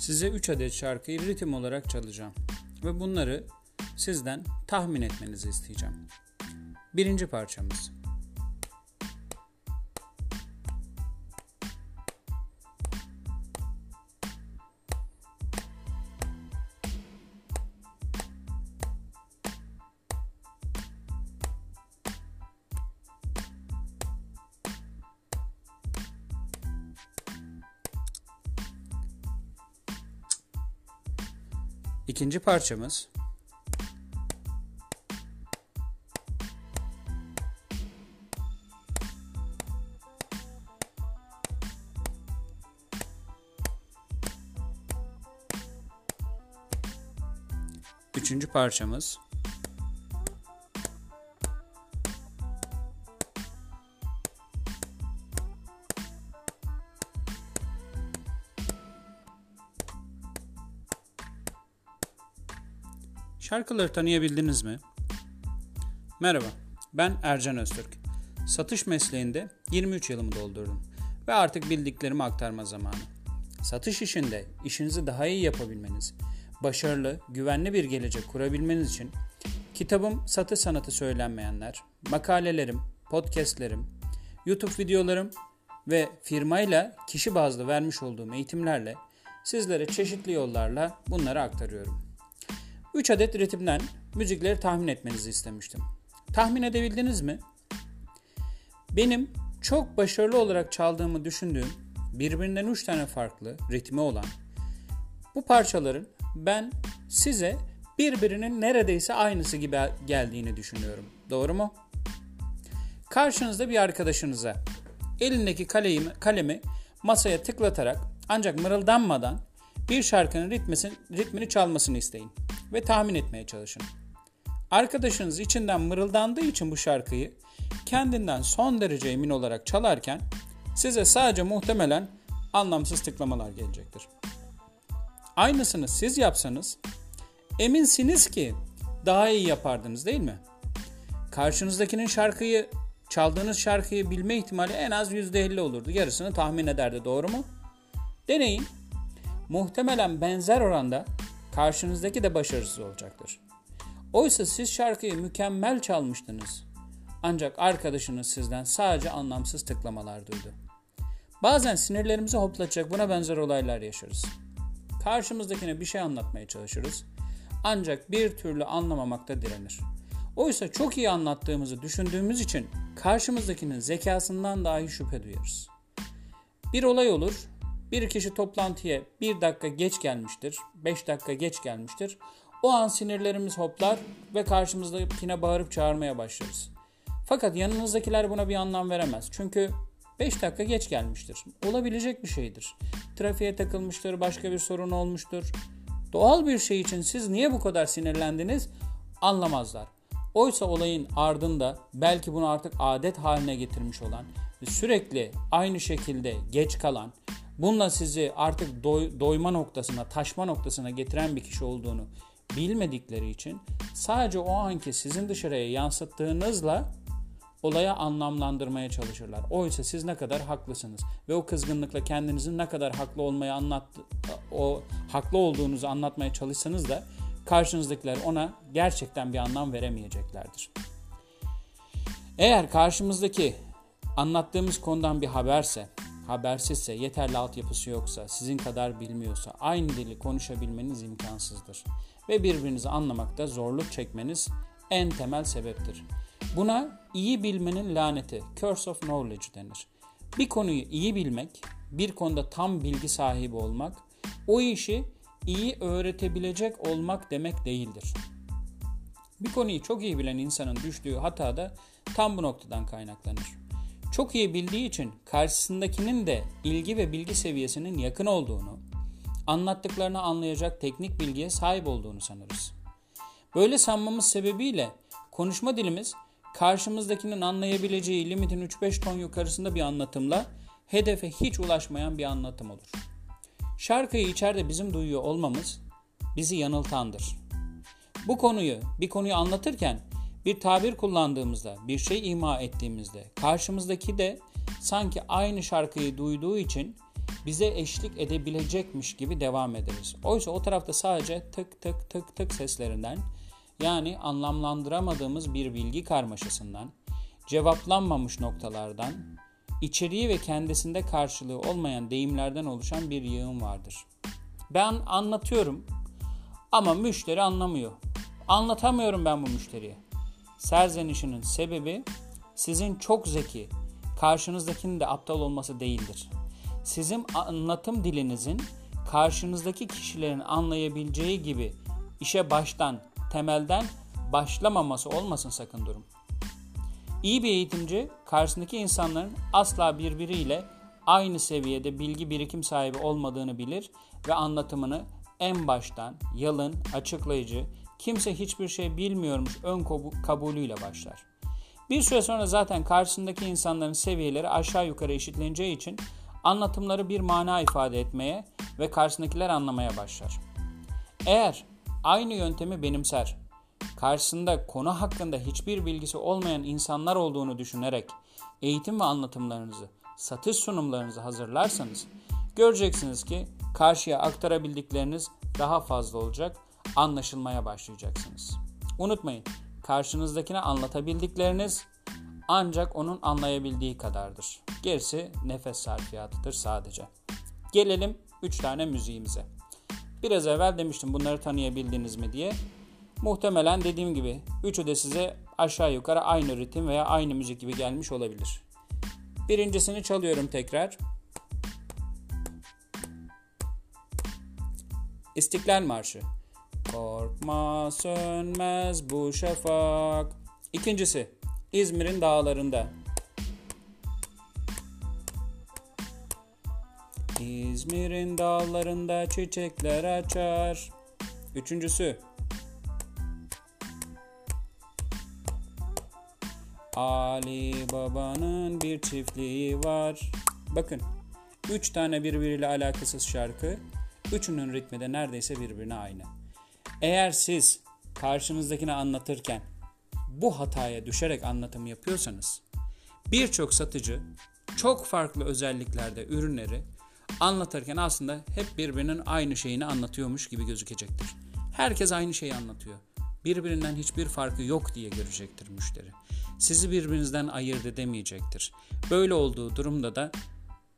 Size 3 adet şarkıyı ritim olarak çalacağım ve bunları sizden tahmin etmenizi isteyeceğim. Birinci parçamız. İkinci parçamız. Üçüncü parçamız Şarkıları tanıyabildiniz mi? Merhaba, ben Ercan Öztürk. Satış mesleğinde 23 yılımı doldurdum ve artık bildiklerimi aktarma zamanı. Satış işinde işinizi daha iyi yapabilmeniz, başarılı, güvenli bir gelecek kurabilmeniz için kitabım Satış Sanatı Söylenmeyenler, makalelerim, podcastlerim, YouTube videolarım ve firmayla kişi bazlı vermiş olduğum eğitimlerle sizlere çeşitli yollarla bunları aktarıyorum. 3 adet ritimden müzikleri tahmin etmenizi istemiştim. Tahmin edebildiniz mi? Benim çok başarılı olarak çaldığımı düşündüğüm birbirinden 3 tane farklı ritmi olan bu parçaların ben size birbirinin neredeyse aynısı gibi geldiğini düşünüyorum. Doğru mu? Karşınızda bir arkadaşınıza elindeki kalemi, kalemi masaya tıklatarak ancak mırıldanmadan bir şarkının ritmesin, ritmini çalmasını isteyin ve tahmin etmeye çalışın. Arkadaşınız içinden mırıldandığı için bu şarkıyı kendinden son derece emin olarak çalarken size sadece muhtemelen anlamsız tıklamalar gelecektir. Aynısını siz yapsanız eminsiniz ki daha iyi yapardınız değil mi? Karşınızdakinin şarkıyı çaldığınız şarkıyı bilme ihtimali en az %50 olurdu. Yarısını tahmin ederdi doğru mu? Deneyin. Muhtemelen benzer oranda karşınızdaki de başarısız olacaktır. Oysa siz şarkıyı mükemmel çalmıştınız. Ancak arkadaşınız sizden sadece anlamsız tıklamalar duydu. Bazen sinirlerimizi hoplatacak buna benzer olaylar yaşarız. Karşımızdakine bir şey anlatmaya çalışırız. Ancak bir türlü anlamamakta direnir. Oysa çok iyi anlattığımızı düşündüğümüz için karşımızdakinin zekasından dahi şüphe duyarız. Bir olay olur, bir kişi toplantıya bir dakika geç gelmiştir, beş dakika geç gelmiştir. O an sinirlerimiz hoplar ve karşımızdakine bağırıp çağırmaya başlarız. Fakat yanınızdakiler buna bir anlam veremez. Çünkü 5 dakika geç gelmiştir. Olabilecek bir şeydir. Trafiğe takılmıştır, başka bir sorun olmuştur. Doğal bir şey için siz niye bu kadar sinirlendiniz anlamazlar. Oysa olayın ardında belki bunu artık adet haline getirmiş olan ve sürekli aynı şekilde geç kalan, bununla sizi artık doy, doyma noktasına, taşma noktasına getiren bir kişi olduğunu bilmedikleri için sadece o anki sizin dışarıya yansıttığınızla olaya anlamlandırmaya çalışırlar. Oysa siz ne kadar haklısınız ve o kızgınlıkla kendinizin ne kadar haklı olmayı anlat o haklı olduğunuzu anlatmaya çalışsanız da karşınızdakiler ona gerçekten bir anlam veremeyeceklerdir. Eğer karşımızdaki anlattığımız konudan bir haberse, habersizse, yeterli altyapısı yoksa, sizin kadar bilmiyorsa aynı dili konuşabilmeniz imkansızdır ve birbirinizi anlamakta zorluk çekmeniz en temel sebeptir. Buna iyi bilmenin laneti, curse of knowledge denir. Bir konuyu iyi bilmek, bir konuda tam bilgi sahibi olmak, o işi iyi öğretebilecek olmak demek değildir. Bir konuyu çok iyi bilen insanın düştüğü hata da tam bu noktadan kaynaklanır. Çok iyi bildiği için karşısındakinin de ilgi ve bilgi seviyesinin yakın olduğunu, anlattıklarını anlayacak teknik bilgiye sahip olduğunu sanırız. Böyle sanmamız sebebiyle konuşma dilimiz karşımızdakinin anlayabileceği limitin 3-5 ton yukarısında bir anlatımla hedefe hiç ulaşmayan bir anlatım olur. Şarkıyı içeride bizim duyuyor olmamız bizi yanıltandır. Bu konuyu, bir konuyu anlatırken bir tabir kullandığımızda, bir şey ima ettiğimizde karşımızdaki de sanki aynı şarkıyı duyduğu için bize eşlik edebilecekmiş gibi devam ederiz. Oysa o tarafta sadece tık tık tık tık seslerinden yani anlamlandıramadığımız bir bilgi karmaşasından, cevaplanmamış noktalardan, içeriği ve kendisinde karşılığı olmayan deyimlerden oluşan bir yığın vardır. Ben anlatıyorum ama müşteri anlamıyor. Anlatamıyorum ben bu müşteriye. Serzenişinin sebebi sizin çok zeki, karşınızdakinin de aptal olması değildir. Sizin anlatım dilinizin karşınızdaki kişilerin anlayabileceği gibi işe baştan, temelden başlamaması olmasın sakın durum. İyi bir eğitimci karşısındaki insanların asla birbiriyle aynı seviyede bilgi birikim sahibi olmadığını bilir ve anlatımını en baştan yalın, açıklayıcı, kimse hiçbir şey bilmiyormuş ön kabulüyle başlar. Bir süre sonra zaten karşısındaki insanların seviyeleri aşağı yukarı eşitleneceği için anlatımları bir mana ifade etmeye ve karşısındakiler anlamaya başlar. Eğer aynı yöntemi benimser, karşısında konu hakkında hiçbir bilgisi olmayan insanlar olduğunu düşünerek eğitim ve anlatımlarınızı, satış sunumlarınızı hazırlarsanız göreceksiniz ki karşıya aktarabildikleriniz daha fazla olacak, anlaşılmaya başlayacaksınız. Unutmayın, karşınızdakine anlatabildikleriniz ancak onun anlayabildiği kadardır. Gerisi nefes sarfiyatıdır sadece. Gelelim 3 tane müziğimize. Biraz evvel demiştim bunları tanıyabildiniz mi diye. Muhtemelen dediğim gibi üçü de size aşağı yukarı aynı ritim veya aynı müzik gibi gelmiş olabilir. Birincisini çalıyorum tekrar. İstiklal Marşı. Korkma sönmez bu şafak. İkincisi İzmir'in dağlarında. İzmir'in dağlarında çiçekler açar. Üçüncüsü Ali Baba'nın bir çiftliği var. Bakın, üç tane birbiriyle alakasız şarkı, üçünün ritmi de neredeyse birbirine aynı. Eğer siz karşınızdakini anlatırken bu hataya düşerek anlatım yapıyorsanız, birçok satıcı çok farklı özelliklerde ürünleri anlatırken aslında hep birbirinin aynı şeyini anlatıyormuş gibi gözükecektir. Herkes aynı şeyi anlatıyor. Birbirinden hiçbir farkı yok diye görecektir müşteri. Sizi birbirinizden ayırt edemeyecektir. Böyle olduğu durumda da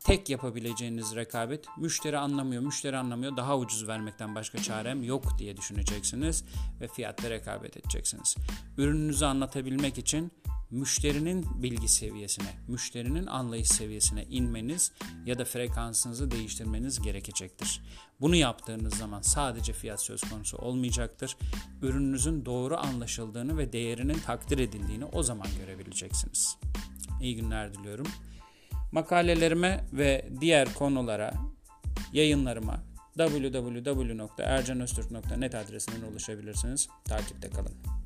tek yapabileceğiniz rekabet müşteri anlamıyor, müşteri anlamıyor daha ucuz vermekten başka çarem yok diye düşüneceksiniz ve fiyatta rekabet edeceksiniz. Ürününüzü anlatabilmek için müşterinin bilgi seviyesine, müşterinin anlayış seviyesine inmeniz ya da frekansınızı değiştirmeniz gerekecektir. Bunu yaptığınız zaman sadece fiyat söz konusu olmayacaktır. Ürününüzün doğru anlaşıldığını ve değerinin takdir edildiğini o zaman görebileceksiniz. İyi günler diliyorum. Makalelerime ve diğer konulara, yayınlarıma www.ercanöztürk.net adresinden ulaşabilirsiniz. Takipte kalın.